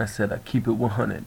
I said I keep it 100.